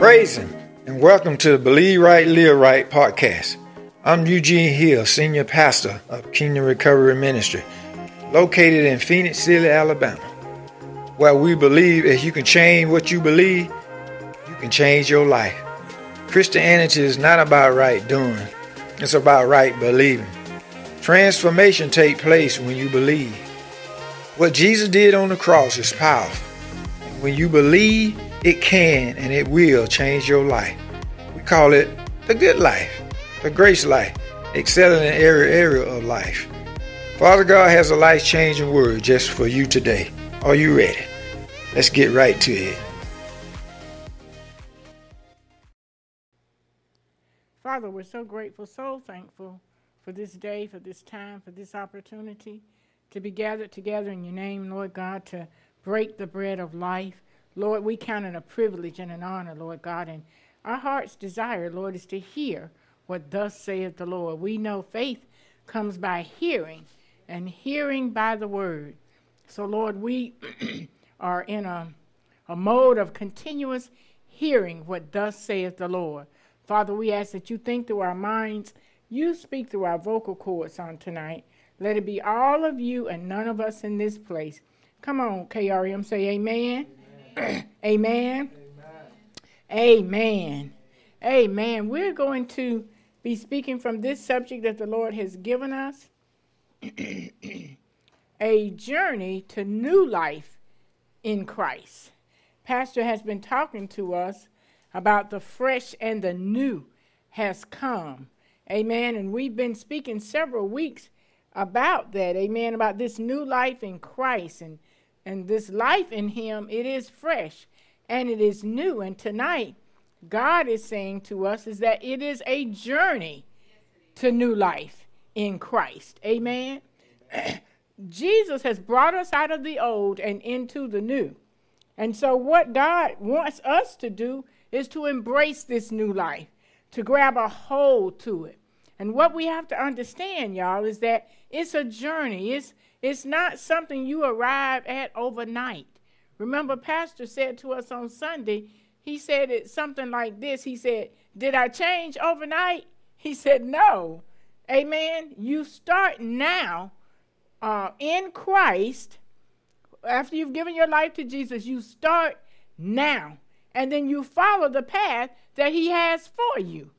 Praise Him and welcome to the Believe Right, Live Right podcast. I'm Eugene Hill, Senior Pastor of Kingdom Recovery Ministry, located in Phenix City, Alabama, where we believe if you can change what you believe, you can change your life. Christianity is not about right doing, it's about right believing. Transformation takes place when you believe. What Jesus did on the cross is powerful. When you believe, it can and it will change your life. We call it the good life, the grace life, excelling in every area of life. Father God has a life changing word just for you today. Are you ready? Let's get right to it. Father, we're so grateful, so thankful for this day, for this time, for this opportunity to be gathered together in your name, Lord God, to break the bread of life. Lord, we count it a privilege and an honor, Lord God, and our heart's desire, Lord, is to hear what thus saith the Lord. We know faith comes by hearing, and hearing by the word. So, Lord, we are in a, a mode of continuous hearing what thus saith the Lord. Father, we ask that you think through our minds, you speak through our vocal cords on tonight. Let it be all of you and none of us in this place. Come on, KRM, say amen. Amen. amen. Amen. We're going to be speaking from this subject that the Lord has given us a journey to new life in Christ. Pastor has been talking to us about the fresh and the new has come. Amen. And we've been speaking several weeks about that. Amen. About this new life in Christ and and this life in him, it is fresh and it is new. And tonight, God is saying to us is that it is a journey to new life in Christ. Amen. Jesus has brought us out of the old and into the new. And so, what God wants us to do is to embrace this new life, to grab a hold to it. And what we have to understand, y'all, is that it's a journey. It's, it's not something you arrive at overnight. Remember, Pastor said to us on Sunday, he said it something like this. He said, Did I change overnight? He said, No. Amen. You start now uh, in Christ. After you've given your life to Jesus, you start now. And then you follow the path that He has for you.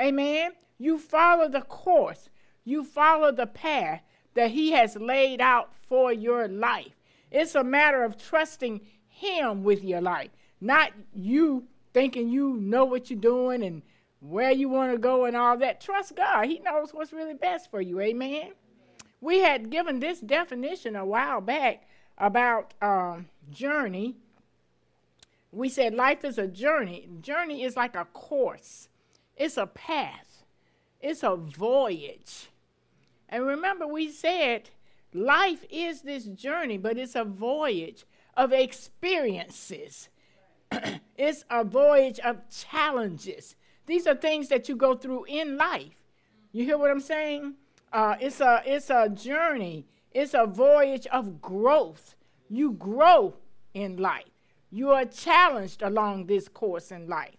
Amen. You follow the course, you follow the path that He has laid out for your life. It's a matter of trusting Him with your life, not you thinking you know what you're doing and where you want to go and all that. Trust God. He knows what's really best for you. Amen. We had given this definition a while back about um, journey. We said life is a journey. Journey is like a course, it's a path, it's a voyage. And remember, we said life is this journey, but it's a voyage of experiences. it's a voyage of challenges. These are things that you go through in life. You hear what I'm saying? Uh, it's a it's a journey. It's a voyage of growth. You grow in life. You are challenged along this course in life.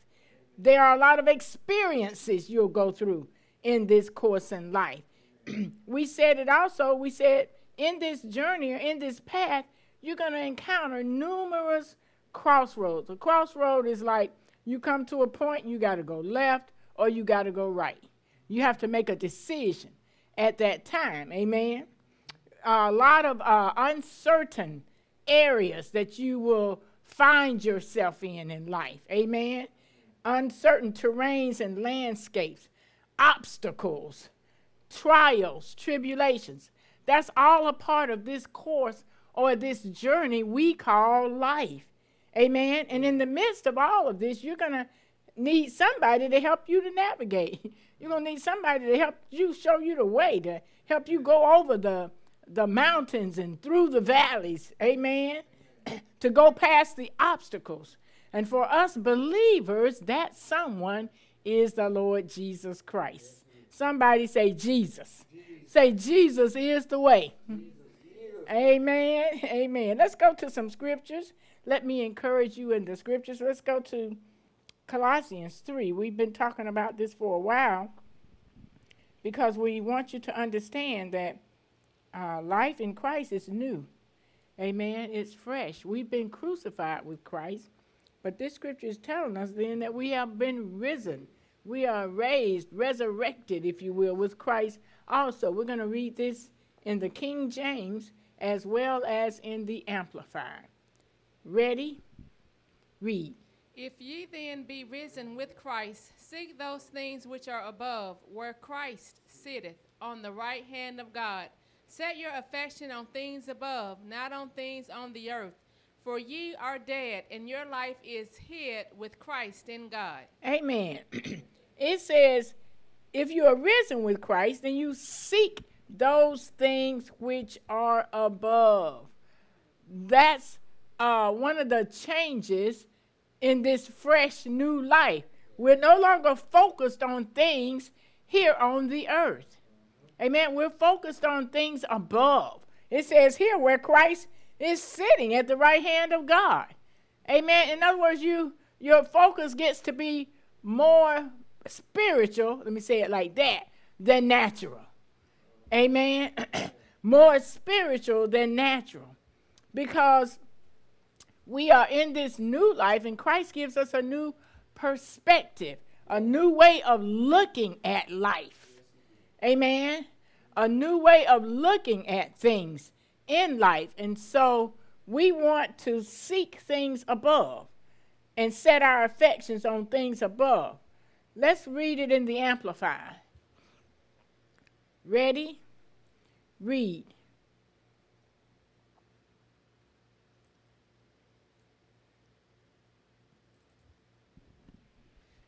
There are a lot of experiences you'll go through in this course in life. we said it also. We said in this journey or in this path, you're going to encounter numerous crossroads. A crossroad is like you come to a point, you got to go left or you got to go right. You have to make a decision at that time. Amen. a lot of uh, uncertain areas that you will find yourself in in life. Amen. Uncertain terrains and landscapes, obstacles, trials, tribulations. That's all a part of this course or this journey we call life. Amen. And in the midst of all of this, you're going to need somebody to help you to navigate. You're going to need somebody to help you show you the way, to help you go over the, the mountains and through the valleys. Amen. to go past the obstacles. And for us believers, that someone is the Lord Jesus Christ. Somebody say Jesus. Jesus. Say Jesus is the way. Amen. Amen. Let's go to some scriptures. Let me encourage you in the scriptures. Let's go to Colossians 3. We've been talking about this for a while because we want you to understand that uh, life in Christ is new. Amen. It's fresh. We've been crucified with Christ, but this scripture is telling us then that we have been risen. We are raised, resurrected, if you will, with Christ also. We're going to read this in the King James as well as in the Amplified. Ready? Read. If ye then be risen with Christ, seek those things which are above, where Christ sitteth on the right hand of God. Set your affection on things above, not on things on the earth. For ye are dead, and your life is hid with Christ in God. Amen. it says, if you are risen with Christ, then you seek those things which are above. That's uh, one of the changes in this fresh new life. We're no longer focused on things here on the earth. Amen. We're focused on things above. It says here where Christ is sitting at the right hand of God. Amen. In other words, you your focus gets to be more spiritual, let me say it like that, than natural. Amen. more spiritual than natural. Because we are in this new life, and Christ gives us a new perspective, a new way of looking at life. Amen. A new way of looking at things in life. And so we want to seek things above and set our affections on things above. Let's read it in the Amplified. Ready? Read.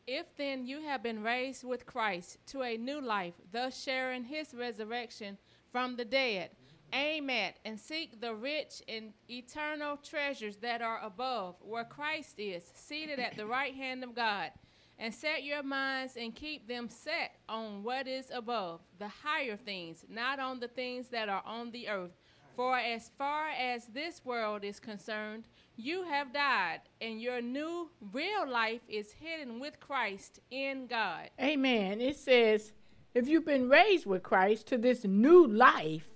If then you have been raised with Christ to a new life, thus sharing his resurrection from the dead, aim at and seek the rich and eternal treasures that are above, where Christ is, seated at the right hand of God. And set your minds and keep them set on what is above, the higher things, not on the things that are on the earth. For as far as this world is concerned, you have died, and your new real life is hidden with Christ in God. Amen. It says, if you've been raised with Christ to this new life,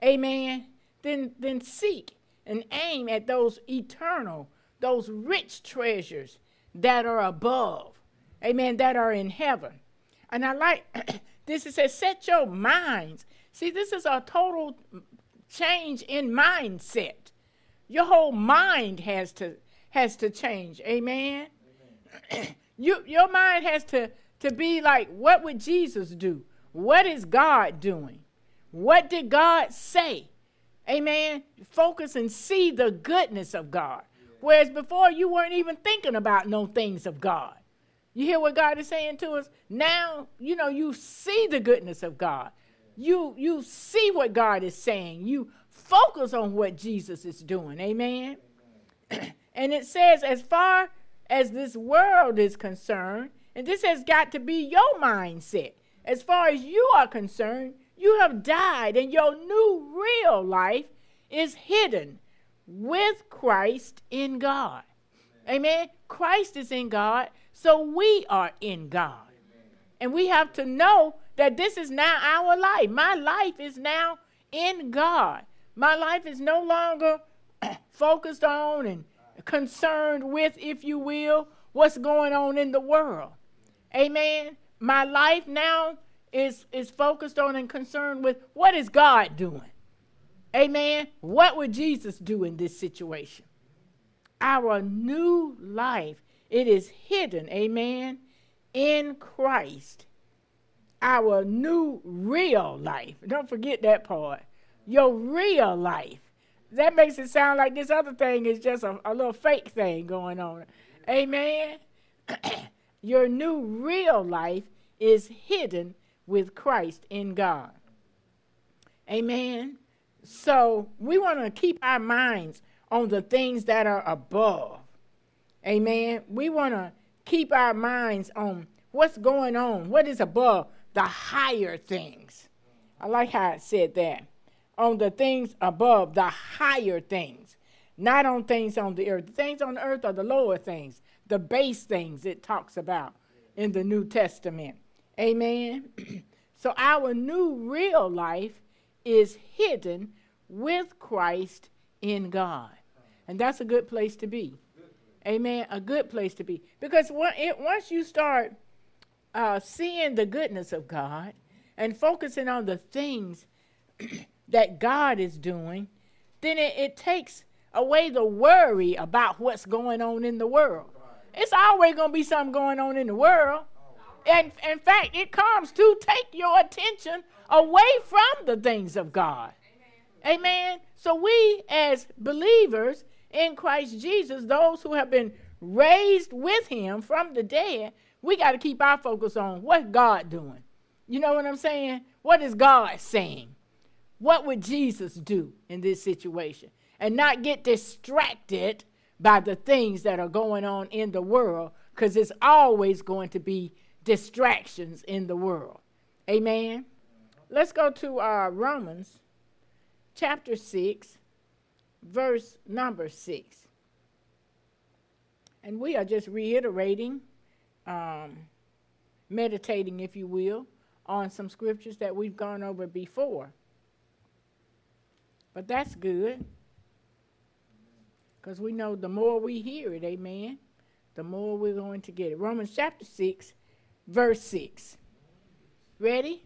amen, then, then seek and aim at those eternal, those rich treasures that are above, amen, that are in heaven. And I like this, it says, set your minds. See, this is a total change in mindset. Your whole mind has to has to change. Amen. Amen. you your mind has to to be like what would Jesus do? What is God doing? What did God say? Amen. Focus and see the goodness of God. Whereas before you weren't even thinking about no things of God. You hear what God is saying to us? Now, you know, you see the goodness of God. You you see what God is saying. You focus on what Jesus is doing. Amen. and it says, as far as this world is concerned, and this has got to be your mindset. As far as you are concerned, you have died, and your new real life is hidden with Christ in God. Amen. Christ is in God, so we are in God. And we have to know that this is now our life. My life is now in God. My life is no longer focused on and concerned with, if you will, what's going on in the world. Amen. My life now is, is focused on and concerned with what is God doing. Amen. What would Jesus do in this situation? Our new life, it is hidden, amen, in Christ. Our new real life. Don't forget that part your real life. That makes it sound like this other thing is just a, a little fake thing going on. Amen. your new real life is hidden with Christ in God. Amen. So we want to keep our minds on the things that are above. Amen. We want to keep our minds on what's going on, what is above, the higher things. I like how it said that on the things above, the higher things, not on things on the earth. The things on the earth are the lower things. the base things it talks about in the New Testament. Amen. so our new real life is hidden with Christ in God. And that's a good place to be. Amen. A good place to be. Because once you start uh, seeing the goodness of God and focusing on the things that God is doing, then it, it takes away the worry about what's going on in the world. It's always going to be something going on in the world. And in fact, it comes to take your attention away from the things of God. Amen. Amen. So we as believers in Christ Jesus, those who have been raised with him from the dead, we got to keep our focus on what God doing. You know what I'm saying? What is God saying? What would Jesus do in this situation? And not get distracted by the things that are going on in the world because it's always going to be distractions in the world. Amen. Let's go to uh, Romans chapter 6, verse number 6. And we are just reiterating, um, meditating, if you will, on some scriptures that we've gone over before. But that's good. Because we know the more we hear it, amen, the more we're going to get it. Romans chapter 6, verse 6. Ready?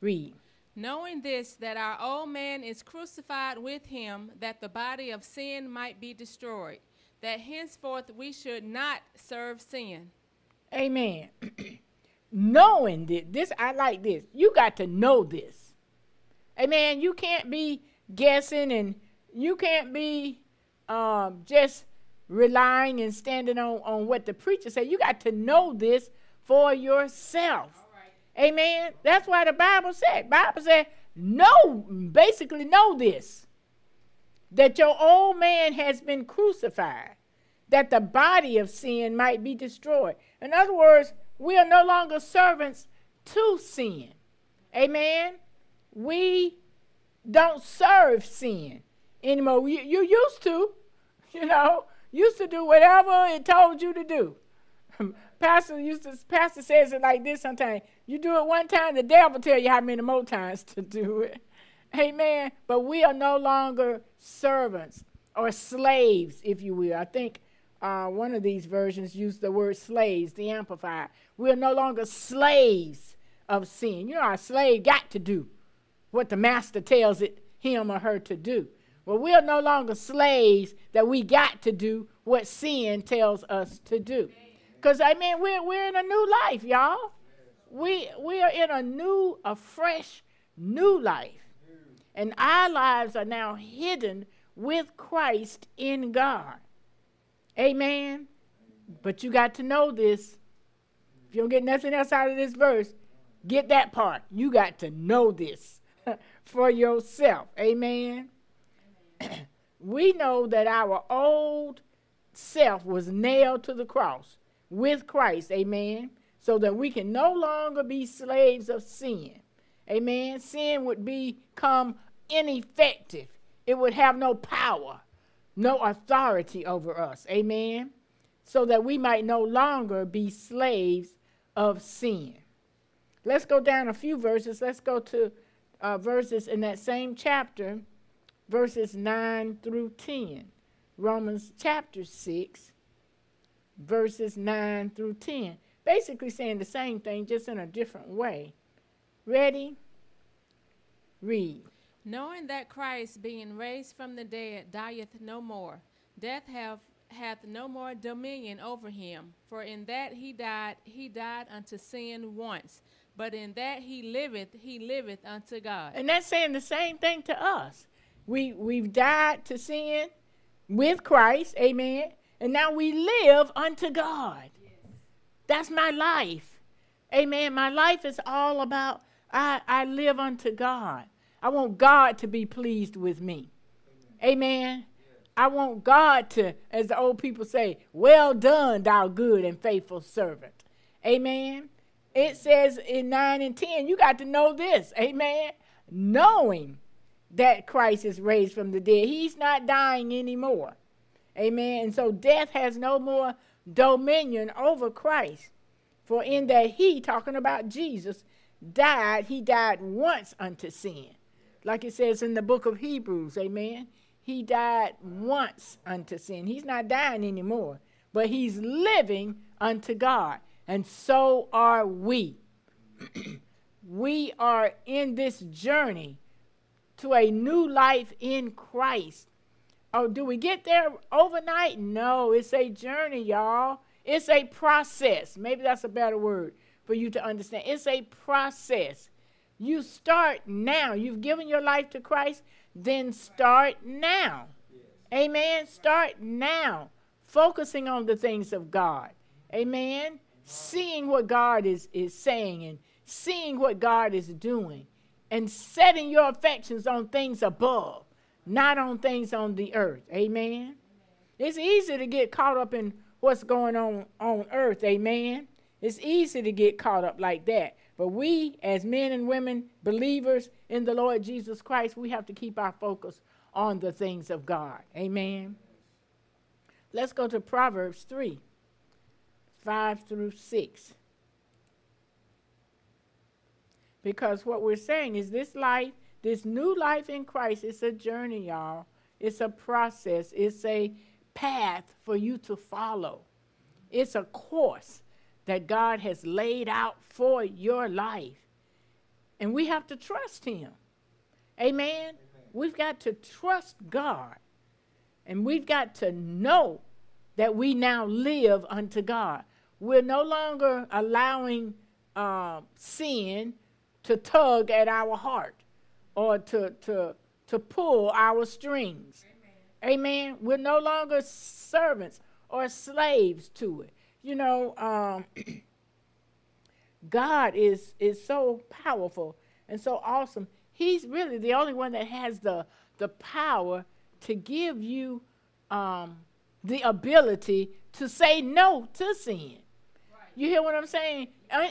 Read. Knowing this, that our old man is crucified with him, that the body of sin might be destroyed, that henceforth we should not serve sin. Amen. Knowing this, this, I like this. You got to know this. Amen. You can't be guessing and you can't be um, just relying and standing on, on what the preacher said. You got to know this for yourself. Amen. That's why the Bible said. Bible said, know, basically know this. That your old man has been crucified, that the body of sin might be destroyed. In other words, we are no longer servants to sin. Amen. We don't serve sin anymore. You, you used to, you know, used to do whatever it told you to do. Pastor used to Pastor says it like this sometimes. You do it one time, the devil tell you how many more times to do it. Amen. But we are no longer servants or slaves, if you will. I think uh, one of these versions used the word slaves, the amplified. We are no longer slaves of sin. You know, a slave got to do what the master tells it him or her to do. Well, we are no longer slaves that we got to do what sin tells us to do. Because, I mean, we're, we're in a new life, y'all. We, we are in a new, a fresh, new life. And our lives are now hidden with Christ in God. Amen. But you got to know this. If you don't get nothing else out of this verse, get that part. You got to know this for yourself. Amen. we know that our old self was nailed to the cross with Christ, amen, so that we can no longer be slaves of sin. Amen. Sin would become ineffective. It would have no power, no authority over us. Amen. So that we might no longer be slaves of sin. Let's go down a few verses. Let's go to uh, verses in that same chapter, verses 9 through 10. Romans chapter 6, verses 9 through 10. Basically saying the same thing, just in a different way. Ready? Read. Knowing that Christ, being raised from the dead, dieth no more, death have, hath no more dominion over him. For in that he died, he died unto sin once, but in that he liveth, he liveth unto God. And that's saying the same thing to us. We, we've died to sin with Christ, amen, and now we live unto God. That's my life. Amen. My life is all about I, I live unto God. I want God to be pleased with me. Amen. I want God to, as the old people say, well done, thou good and faithful servant. Amen. It says in 9 and 10, you got to know this. Amen. Knowing that Christ is raised from the dead, he's not dying anymore. Amen. And so death has no more dominion over Christ. For in that he, talking about Jesus, died, he died once unto sin. Like it says in the book of Hebrews, amen. He died once unto sin. He's not dying anymore, but he's living unto God. And so are we. we are in this journey to a new life in Christ. Oh, do we get there overnight? No, it's a journey, y'all. It's a process. Maybe that's a better word for you to understand. It's a process. You start now. You've given your life to Christ, then start now. Amen. Start now. Focusing on the things of God. Amen. Seeing what God is, is saying and seeing what God is doing and setting your affections on things above, not on things on the earth. Amen. It's easy to get caught up in what's going on on earth. Amen. It's easy to get caught up like that. But we, as men and women, believers in the Lord Jesus Christ, we have to keep our focus on the things of God. Amen. Let's go to Proverbs 3 5 through 6. Because what we're saying is this life, this new life in Christ, it's a journey, y'all. It's a process, it's a path for you to follow. It's a course that God has laid out for your life. And we have to trust Him. Amen? Amen? We've got to trust God. And we've got to know that we now live unto God. We're no longer allowing uh, sin to tug at our heart or to, to, to pull our strings. Amen. Amen. We're no longer servants or slaves to it. You know, um, God is, is so powerful and so awesome. He's really the only one that has the, the power to give you um, the ability to say no to sin. You hear what I'm saying?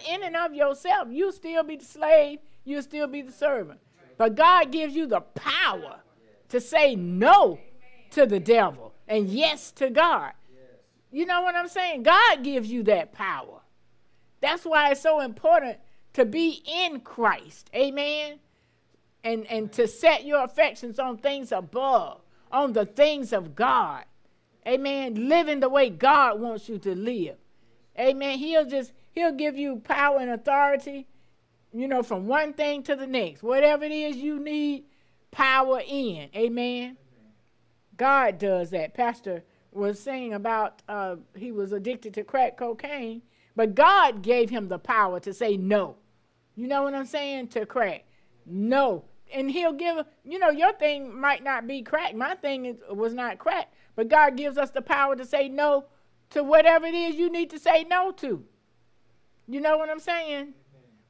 In and of yourself, you still be the slave, you still be the servant. But God gives you the power to say no to the devil and yes to God. You know what I'm saying? God gives you that power. That's why it's so important to be in Christ. Amen. And and to set your affections on things above, on the things of God. Amen. Living the way God wants you to live. Amen. He'll just he'll give you power and authority, you know, from one thing to the next. Whatever it is you need power in. Amen. God does that. Pastor was saying about uh, he was addicted to crack cocaine, but God gave him the power to say no. You know what I'm saying? To crack. No. And he'll give, you know, your thing might not be crack. My thing is, was not crack. But God gives us the power to say no to whatever it is you need to say no to. You know what I'm saying?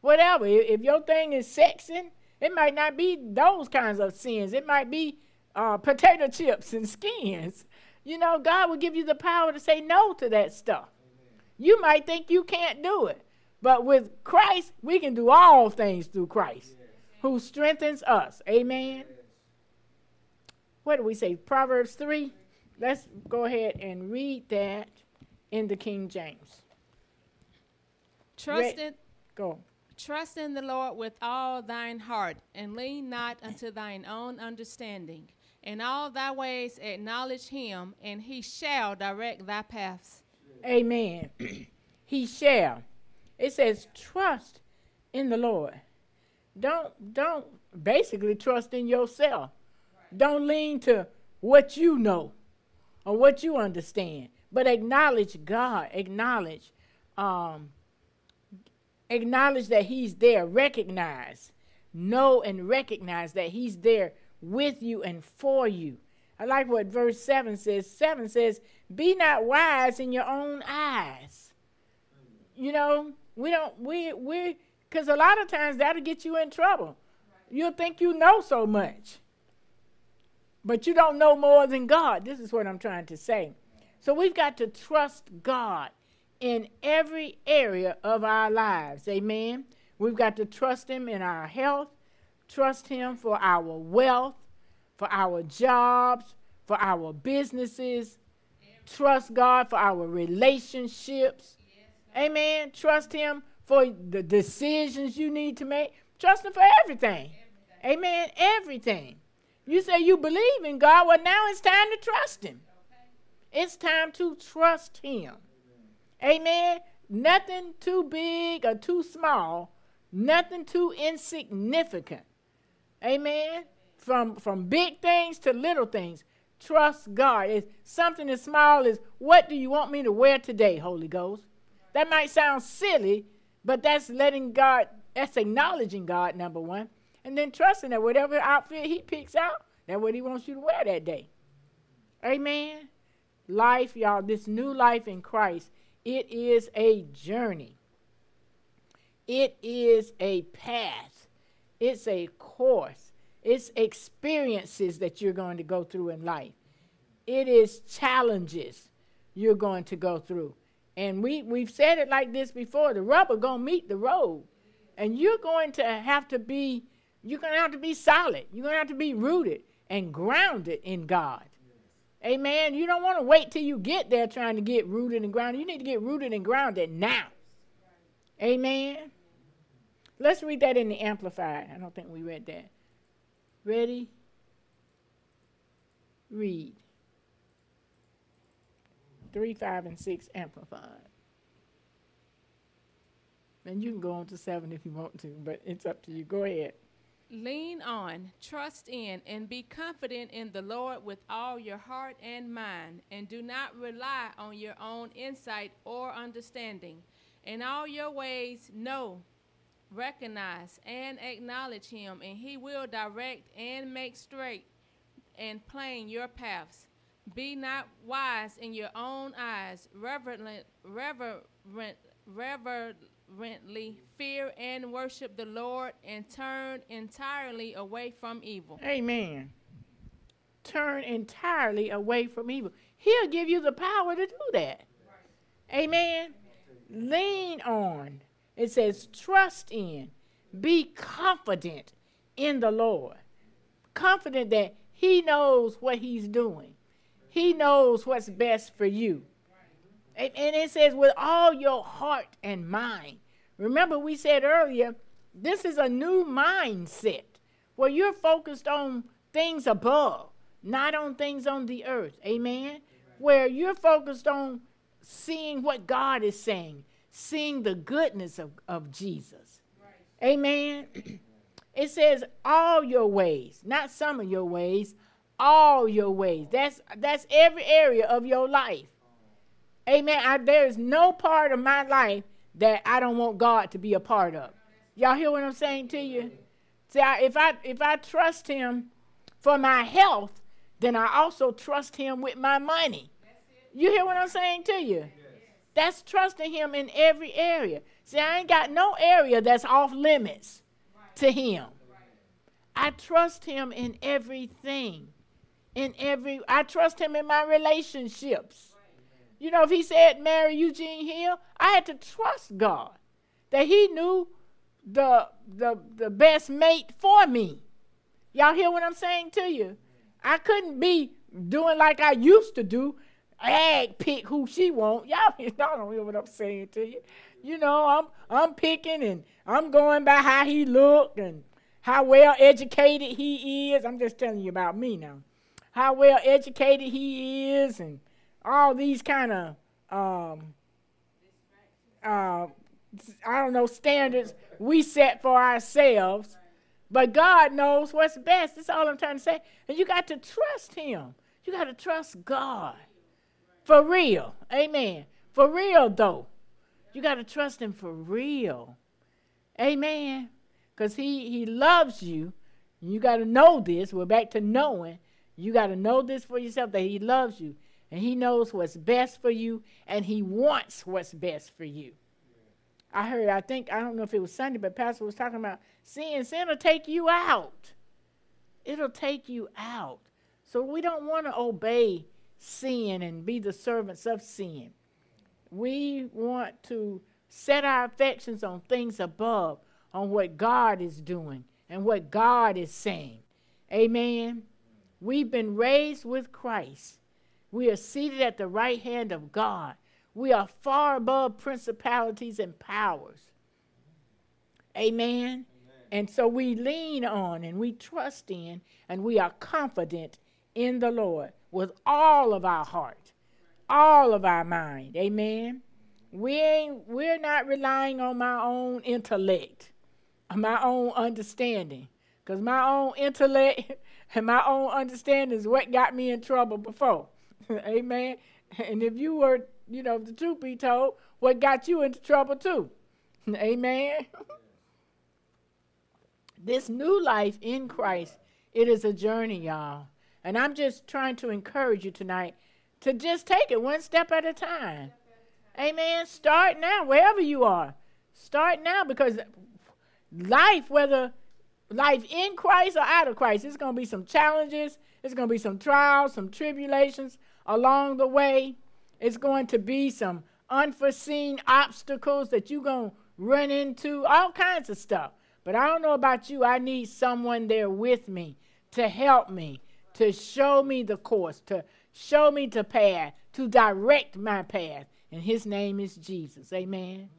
Whatever. If your thing is sexing, it might not be those kinds of sins. It might be uh, potato chips and skins. You know, God will give you the power to say no to that stuff. You might think you can't do it, but with Christ, we can do all things through Christ who strengthens us. Amen. What do we say? Proverbs 3. Let's go ahead and read that in the King James. Trust in, go. Trust in the Lord with all thine heart, and lean not unto thine own understanding. In all thy ways acknowledge him, and he shall direct thy paths. Amen. he shall. It says, trust in the Lord. Don't don't basically trust in yourself. Don't lean to what you know or what you understand. But acknowledge God. Acknowledge, um, acknowledge that He's there. Recognize, know, and recognize that He's there with you and for you. I like what verse 7 says. 7 says, Be not wise in your own eyes. You know, we don't, we, we, because a lot of times that'll get you in trouble. You'll think you know so much, but you don't know more than God. This is what I'm trying to say. So we've got to trust God in every area of our lives. Amen. We've got to trust Him in our health, trust Him for our wealth, for our jobs, for our businesses. Trust God for our relationships. Amen. Trust Him for the decisions you need to make. Trust Him for everything. Amen. Everything. You say you believe in God. Well, now it's time to trust Him. It's time to trust Him. Amen. Nothing too big or too small, nothing too insignificant. Amen. From from big things to little things. Trust God. It's something as small as what do you want me to wear today, Holy Ghost? That might sound silly, but that's letting God, that's acknowledging God, number one. And then trusting that whatever outfit he picks out, that's what he wants you to wear that day. Amen. Life, y'all, this new life in Christ, it is a journey. It is a path. It's a course. It's experiences that you're going to go through in life. It is challenges you're going to go through. And we, we've said it like this before the rubber to meet the road. And you're going to have to be, you're going to have to be solid. You're going to have to be rooted and grounded in God. Amen. You don't want to wait till you get there trying to get rooted and grounded. You need to get rooted and grounded now. Amen. Let's read that in the Amplified. I don't think we read that. Ready? Read. 3, 5, and 6 Amplified. And you can go on to 7 if you want to, but it's up to you. Go ahead. Lean on, trust in, and be confident in the Lord with all your heart and mind, and do not rely on your own insight or understanding. In all your ways, know, recognize, and acknowledge Him, and He will direct and make straight and plain your paths. Be not wise in your own eyes, reverent, reverent, reverent reverently fear and worship the Lord and turn entirely away from evil. Amen. Turn entirely away from evil. He'll give you the power to do that. Amen. Lean on. It says, trust in. Be confident in the Lord. Confident that He knows what He's doing, He knows what's best for you. And it says, with all your heart and mind. Remember, we said earlier, this is a new mindset where you're focused on things above, not on things on the earth. Amen? Where you're focused on seeing what God is saying, seeing the goodness of, of Jesus. Right. Amen? it says, all your ways, not some of your ways, all your ways. That's, that's every area of your life. Amen. I, there is no part of my life that I don't want God to be a part of. Y'all hear what I'm saying to you? See, I, if I if I trust Him for my health, then I also trust Him with my money. You hear what I'm saying to you? That's trusting Him in every area. See, I ain't got no area that's off limits to Him. I trust Him in everything. In every, I trust Him in my relationships. You know, if he said marry Eugene Hill, I had to trust God that he knew the the the best mate for me. Y'all hear what I'm saying to you? I couldn't be doing like I used to do, ag pick who she want. Y'all, y'all don't hear what I'm saying to you. You know, I'm I'm picking and I'm going by how he looked and how well educated he is. I'm just telling you about me now. How well educated he is and all these kind of um, uh, I don't know standards we set for ourselves. But God knows what's best. That's all I'm trying to say. And you got to trust Him. You got to trust God. For real. Amen. For real, though. You got to trust Him for real. Amen. Because he, he loves you. You got to know this. We're back to knowing. You got to know this for yourself that He loves you and He knows what's best for you, and He wants what's best for you. I heard, I think, I don't know if it was Sunday, but Pastor was talking about sin. Sin will take you out. It'll take you out. So we don't want to obey sin and be the servants of sin. We want to set our affections on things above, on what God is doing and what God is saying. Amen. We've been raised with Christ. We are seated at the right hand of God. We are far above principalities and powers. Amen. Amen. And so we lean on and we trust in and we are confident in the Lord with all of our heart, all of our mind. Amen. We ain't we're not relying on my own intellect, my own understanding. Because my own intellect and my own understanding is what got me in trouble before. Amen. And if you were, you know, the truth be told, what got you into trouble too. Amen. this new life in Christ, it is a journey, y'all. And I'm just trying to encourage you tonight to just take it one step at a time. Amen. Start now, wherever you are. Start now because life, whether life in Christ or out of Christ, it's going to be some challenges. It's going to be some trials, some tribulations along the way. It's going to be some unforeseen obstacles that you're going to run into, all kinds of stuff. But I don't know about you. I need someone there with me to help me, to show me the course, to show me the path, to direct my path. And his name is Jesus. Amen.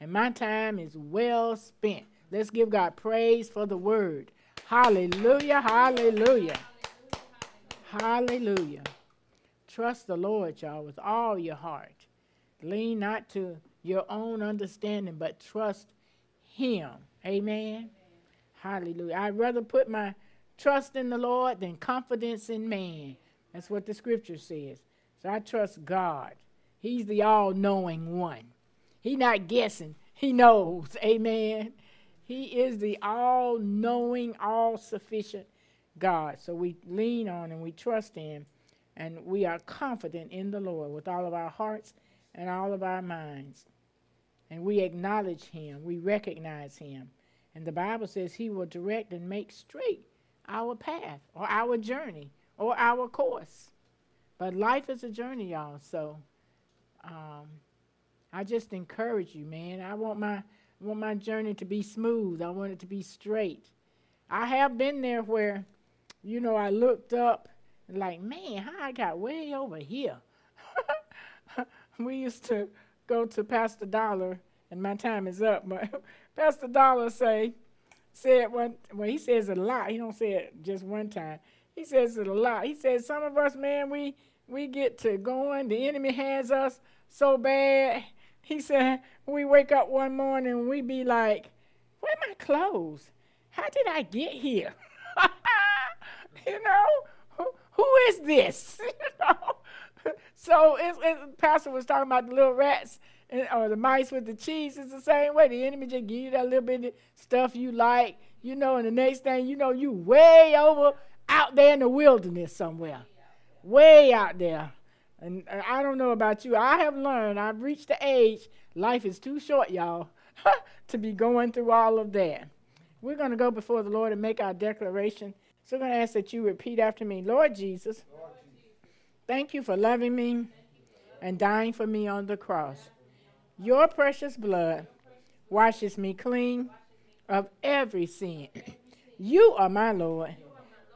And my time is well spent. Let's give God praise for the word. Hallelujah, hallelujah. Hallelujah. Trust the Lord, y'all, with all your heart. Lean not to your own understanding, but trust Him. Amen. Hallelujah. I'd rather put my trust in the Lord than confidence in man. That's what the scripture says. So I trust God. He's the all knowing one. He's not guessing, He knows. Amen. He is the all knowing, all sufficient God. So we lean on and we trust Him, and we are confident in the Lord with all of our hearts and all of our minds. And we acknowledge Him, we recognize Him. And the Bible says He will direct and make straight our path or our journey or our course. But life is a journey, y'all. So um, I just encourage you, man. I want my I want my journey to be smooth. I want it to be straight. I have been there where, you know, I looked up like, man, how I got way over here. we used to go to Pastor Dollar, and my time is up, but Pastor Dollar say, said one, well, he says it a lot. He don't say it just one time. He says it a lot. He says some of us, man, we we get to going. The enemy has us so bad he said, we wake up one morning and we be like, where my clothes? How did I get here? you know, who, who is this? you know? So it's, it's, Pastor was talking about the little rats and, or the mice with the cheese. It's the same way. The enemy just give you that little bit of stuff you like, you know, and the next thing you know, you way over out there in the wilderness somewhere. Way out there. And I don't know about you. I have learned, I've reached the age, life is too short, y'all, to be going through all of that. We're going to go before the Lord and make our declaration. So I'm going to ask that you repeat after me Lord Jesus, thank you for loving me and dying for me on the cross. Your precious blood washes me clean of every sin. You are my Lord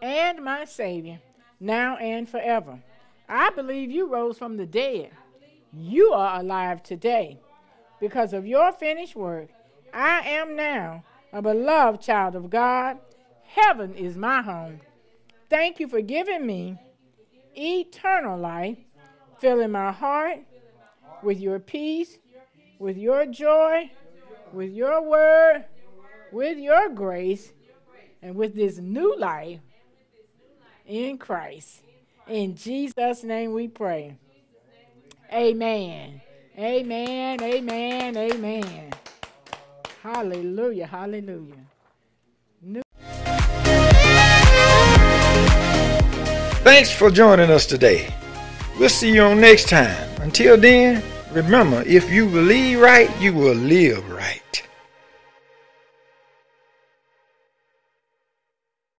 and my Savior, now and forever. I believe you rose from the dead. You are alive today. Because of your finished work, I am now a beloved child of God. Heaven is my home. Thank you for giving me eternal life, filling my heart with your peace, with your joy, with your word, with your grace, and with this new life in Christ. In Jesus' name we pray. Amen. Amen. Amen. Amen. Hallelujah. Hallelujah. Thanks for joining us today. We'll see you on next time. Until then, remember if you believe right, you will live right.